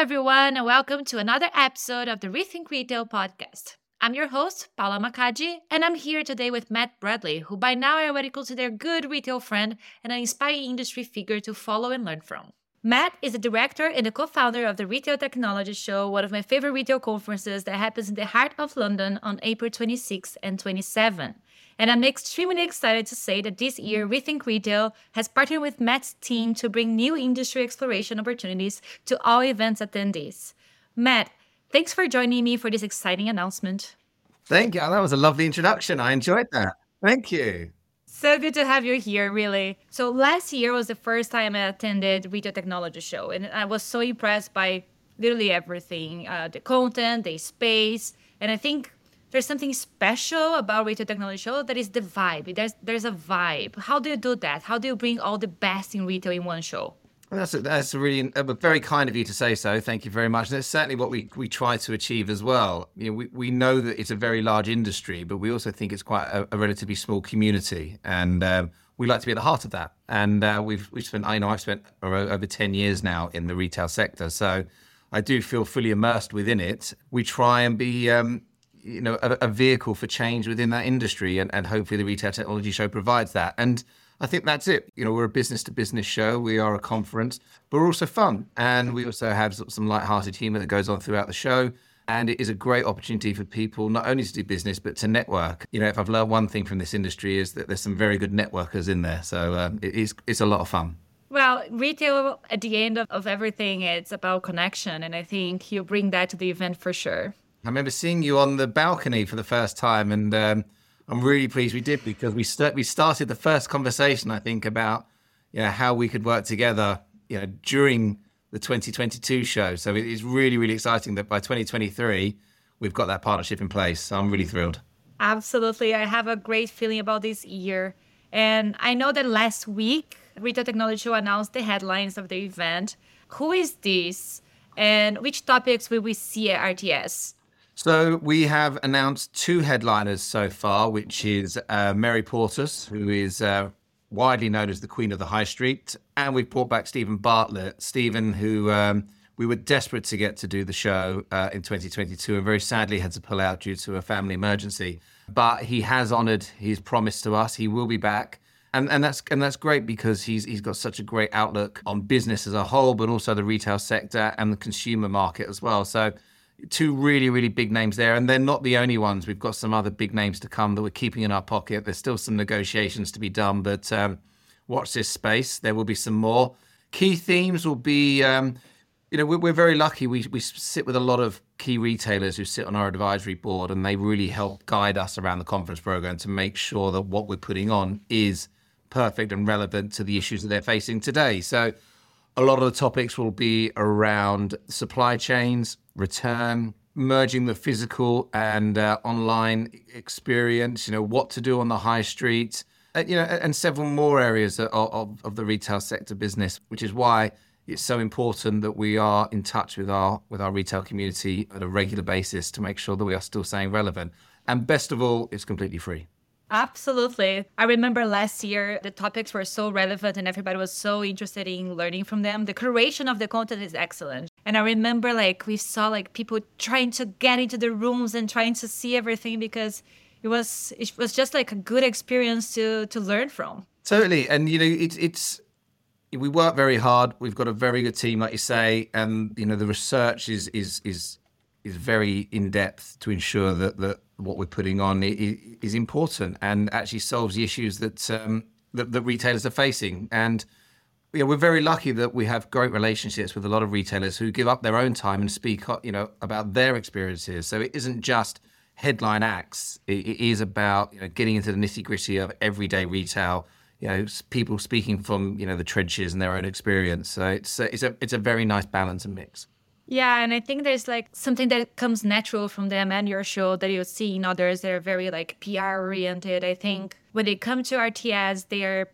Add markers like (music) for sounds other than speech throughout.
Everyone, and welcome to another episode of the Rethink Retail podcast. I'm your host, Paula Makaji, and I'm here today with Matt Bradley, who by now I already consider a good retail friend and an inspiring industry figure to follow and learn from. Matt is the director and the co founder of the Retail Technology Show, one of my favorite retail conferences that happens in the heart of London on April 26 and 27. And I'm extremely excited to say that this year, Rethink Retail has partnered with Matt's team to bring new industry exploration opportunities to all events attendees. Matt, thanks for joining me for this exciting announcement. Thank you. That was a lovely introduction. I enjoyed that. Thank you. So good to have you here, really. So last year was the first time I attended Retail Technology Show, and I was so impressed by literally everything, uh, the content, the space, and I think there's something special about Retail Technology Show that is the vibe. There's there's a vibe. How do you do that? How do you bring all the best in retail in one show? That's a, that's a really uh, very kind of you to say so. Thank you very much. And that's certainly what we, we try to achieve as well. You know, we, we know that it's a very large industry, but we also think it's quite a, a relatively small community, and um, we like to be at the heart of that. And uh, we've we've spent I know I've spent over ten years now in the retail sector, so I do feel fully immersed within it. We try and be um, you know a, a, vehicle for change within that industry, and, and hopefully the retail technology show provides that. And I think that's it. You know, we're a business to business show. We are a conference, but we're also fun. And we also have some light-hearted humor that goes on throughout the show. And it is a great opportunity for people not only to do business, but to network. You know, if I've learned one thing from this industry is that there's some very good networkers in there. So um, it is, it's a lot of fun. Well, retail at the end of, of everything, it's about connection. And I think you bring that to the event for sure. I remember seeing you on the balcony for the first time. And, um, I'm really pleased we did because we st- we started the first conversation I think about you know how we could work together you know during the 2022 show. So it is really really exciting that by 2023 we've got that partnership in place. So I'm really thrilled. Absolutely, I have a great feeling about this year, and I know that last week Retail Technology Show announced the headlines of the event. Who is this, and which topics will we see at RTS? So we have announced two headliners so far, which is uh, Mary Portas, who is uh, widely known as the Queen of the High Street, and we've brought back Steven Bartlett. Steven, who um, we were desperate to get to do the show uh, in 2022, and very sadly had to pull out due to a family emergency. But he has honoured his promise to us; he will be back. And, and that's and that's great because he's he's got such a great outlook on business as a whole, but also the retail sector and the consumer market as well. So two really, really big names there. And they're not the only ones. We've got some other big names to come that we're keeping in our pocket. There's still some negotiations to be done, but um, watch this space. There will be some more. Key themes will be, um, you know, we're, we're, very lucky. We, we sit with a lot of key retailers who sit on our advisory board, and they really help guide us around the conference program to make sure that what we're putting on is perfect and relevant to the issues that they're facing today. So, a lot of the topics will be around supply chains, return, merging the physical and uh, online experience, you know, what to do on the high street, uh, you know, and several more areas of, of, of, the retail sector business, which is why it's so important that we are in touch with our with our retail community at a regular basis to make sure that we are still staying relevant. And best of all, it's completely free. Absolutely. I remember last year the topics were so relevant and everybody was so interested in learning from them. The curation of the content is excellent. And I remember like we saw like people trying to get into the rooms and trying to see everything because it was it was just like a good experience to to learn from. Totally. And you know, it's it's we work very hard. We've got a very good team, like you say, and you know the research is is is is very in depth to ensure that that what we're putting on is important and actually solves the issues that um, that, that retailers are facing. And know, we're very lucky that we have great relationships with a lot of retailers who give up their own time and speak, you know, about their experiences. So it isn't just headline acts; it, it is about you know getting into the nitty gritty of everyday retail. You know, people speaking from you know the trenches and their own experience. So it's a, it's a it's a very nice balance and mix. Yeah, and I think there's like something that comes natural from them and your show that you see in others that are very like PR oriented. I think when they come to RTS, they're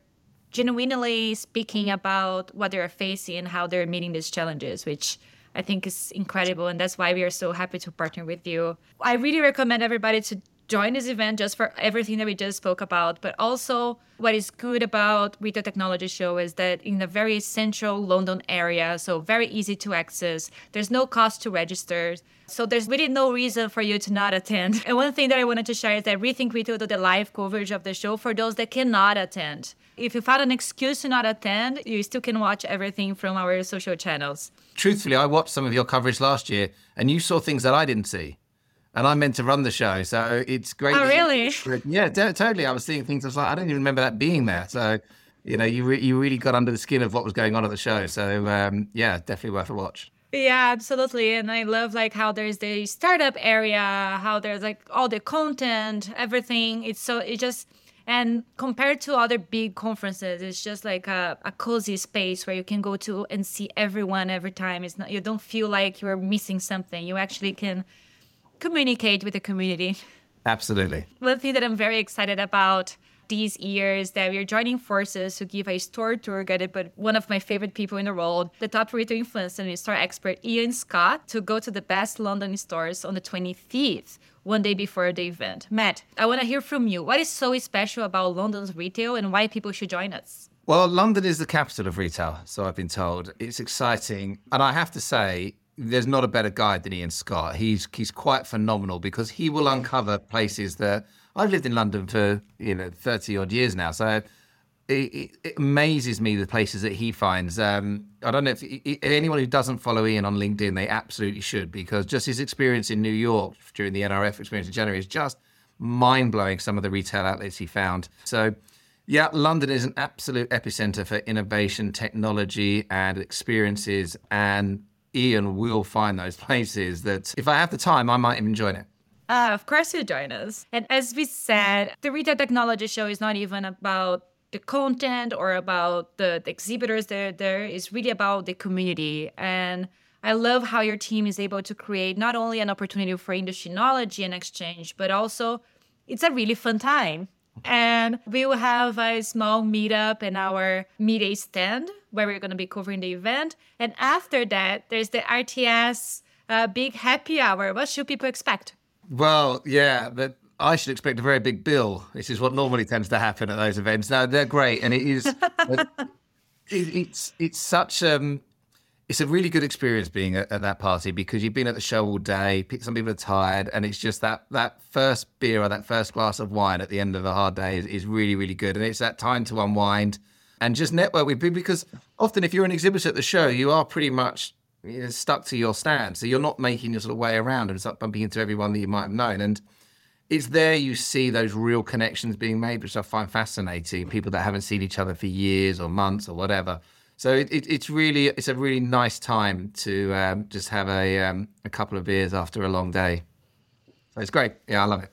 genuinely speaking about what they're facing and how they're meeting these challenges, which I think is incredible. And that's why we are so happy to partner with you. I really recommend everybody to join this event just for everything that we just spoke about. But also, what is good about Retail Technology Show is that in a very central London area, so very easy to access. There's no cost to register. So there's really no reason for you to not attend. (laughs) And one thing that I wanted to share is that Rethink Retail do the live coverage of the show for those that cannot attend. If you found an excuse to not attend, you still can watch everything from our social channels. Truthfully, I watched some of your coverage last year and you saw things that I didn't see and I meant to run the show. So it's great. Oh, really? Yeah, t- totally. I was seeing things. I was like, I don't even remember that being there. So, you know, you re- you really got under the skin of what was going on at the show. So, um, yeah, definitely worth a watch. Yeah, absolutely. And I love like how there's the startup area, how there's like all the content, everything. It's so it just and compared to other big conferences, it's just like a, a cozy space where you can go to and see everyone every time. It's not you don't feel like you're missing something. You actually can communicate with the community. Absolutely. One thing that I'm very excited about these years that we're joining forces to give a store tour guided by one of my favorite people in the world, the top retail influencer and store expert Ian Scott, to go to the best London stores on the 25th, one day before the event. Matt, I want to hear from you. What is so special about London's retail and why people should join us? Well, London is the capital of retail, so I've been told. It's exciting. And I have to say, there's not a better guide than Ian Scott. He's he's quite phenomenal because he will uncover places that I've lived in London for you know thirty odd years now, so it, it amazes me the places that he finds. Um, I don't know if, anyone who doesn't follow Ian on LinkedIn, they absolutely should because just his experience in New York during the NRF experience in January is just mind blowing. Some of the retail outlets he found. So. Yeah, London is an absolute epicenter for innovation, technology, and experiences. And Ian will find those places that if I have the time, I might even join it. Uh, of course, you join us. And as we said, the Retail Technology Show is not even about the content or about the, the exhibitors there. It's really about the community. And I love how your team is able to create not only an opportunity for industry knowledge and exchange, but also it's a really fun time. And we will have a small meetup in our media stand where we're going to be covering the event. And after that, there's the RTS uh, big happy hour. What should people expect? Well, yeah, but I should expect a very big bill. This is what normally tends to happen at those events. No, they're great, and it is. (laughs) it, it's it's such um, it's a really good experience being at, at, that party because you've been at the show all day. Some people are tired, and it's just that that first beer or that first glass of wine at the end of a hard day is, is really really good, and it's that time to unwind and just network with people because often if you're an exhibitor at the show, you are pretty much you know, stuck to your stand, so you're not making your sort of way around and start bumping into everyone that you might have known and. It's there you see those real connections being made, which I find fascinating. People that haven't seen each other for years or months or whatever, so it, it, it's really it's a really nice time to um, just have a um, a couple of beers after a long day. So it's great. Yeah, I love it.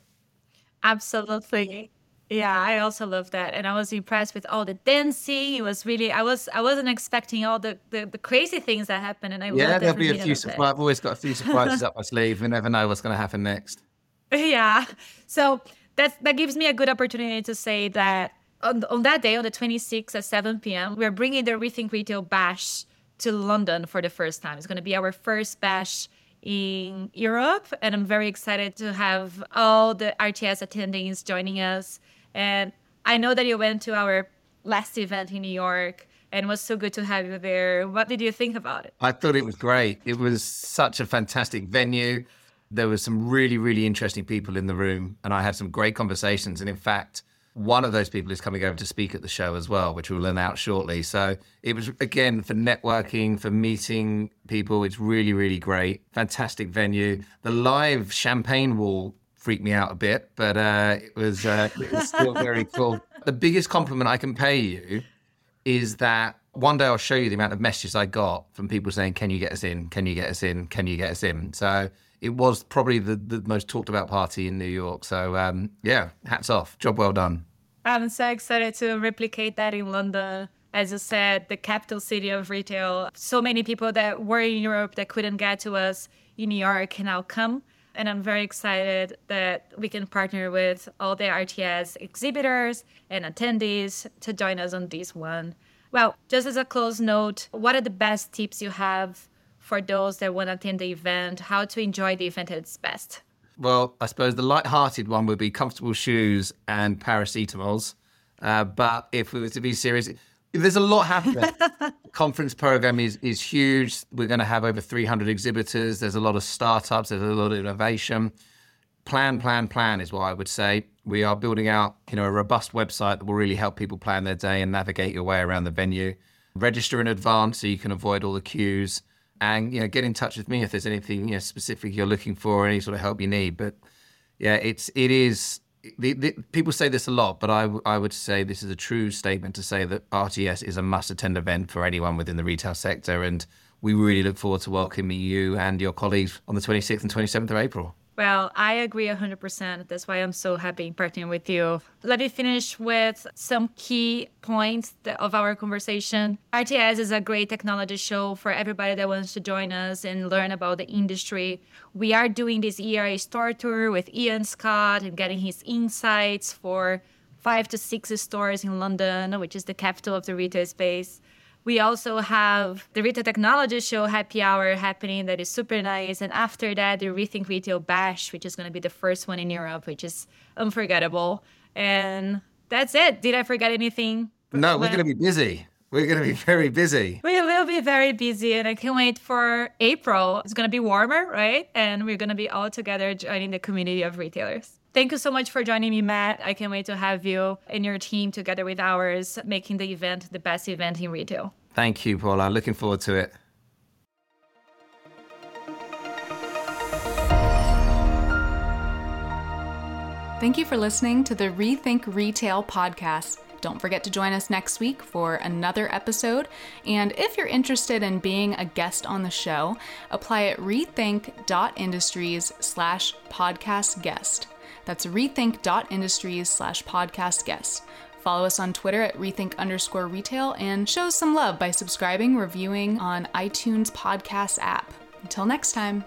Absolutely. Yeah, I also love that, and I was impressed with all the dancing. It was really I was I wasn't expecting all the the, the crazy things that happened, and I yeah there'll be a few surprises. I've always got a few surprises up my sleeve. We never know what's going to happen next. (laughs) Yeah, so that that gives me a good opportunity to say that on, on that day, on the 26th at 7 p.m., we're bringing the Rethink Retail Bash to London for the first time. It's going to be our first bash in Europe, and I'm very excited to have all the RTS attendees joining us. And I know that you went to our last event in New York and it was so good to have you there. What did you think about it? I thought it was great. It was such a fantastic venue. There were some really, really interesting people in the room, and I had some great conversations. And in fact, one of those people is coming over to speak at the show as well, which we'll announce shortly. So it was, again, for networking, for meeting people. It's really, really great. Fantastic venue. The live champagne wall freaked me out a bit, but uh, it, was, uh, it was still (laughs) very cool. The biggest compliment I can pay you is that one day I'll show you the amount of messages I got from people saying, Can you get us in? Can you get us in? Can you get us in? So it was probably the, the most talked about party in New York. So um, yeah, hats off. Job well done. I'm so excited to replicate that in London. As you said, the capital city of retail. So many people that were in Europe that couldn't get to us in New York can now come. And I'm very excited that we can partner with all the RTS exhibitors and attendees to join us on this one. Well, just as a close note, what are the best tips you have for those that want to attend the event, how to enjoy the event at its best? Well, I suppose the light-hearted one would be comfortable shoes and paracetamols. Uh, but if we were to be serious, there's a lot happening. (laughs) Conference program is is huge. We're going to have over 300 exhibitors. There's a lot of startups. There's a lot of innovation. Plan, plan, plan is what I would say. We are building out, you know, a robust website that will really help people plan their day and navigate your way around the venue. Register in advance so you can avoid all the queues, and you know, get in touch with me if there's anything you know specific you're looking for, or any sort of help you need. But yeah, it's it is the, the, people say this a lot, but I, I would say this is a true statement to say that RTS is a must attend event for anyone within the retail sector. And we really look forward to welcoming you and your colleagues on the 26th and 27th of April. Well, I agree 100%. That's why I'm so happy partnering with you. Let me finish with some key points of our conversation. RTS is a great technology show for everybody that wants to join us and learn about the industry. We are doing this ERA store tour with Ian Scott and getting his insights for five to six stores in London, which is the capital of the retail space. We also have the Retail Technology Show happy hour happening that is super nice. And after that, the Rethink Retail Bash, which is going to be the first one in Europe, which is unforgettable. And that's it. Did I forget anything? No, we're going to be busy. We're going to be (laughs) very busy. We will be very busy, and I can't wait for April. It's going to be warmer, right? And we're going to be all together joining the community of retailers. Thank you so much for joining me, Matt. I can't wait to have you and your team together with ours, making the event the best event in retail. Thank you, Paula. Looking forward to it. Thank you for listening to the Rethink Retail podcast. Don't forget to join us next week for another episode. And if you're interested in being a guest on the show, apply at rethink.industries slash podcast guest. That's rethink.industries slash podcast guest. Follow us on Twitter at rethink underscore retail and show us some love by subscribing, reviewing on iTunes podcast app. Until next time.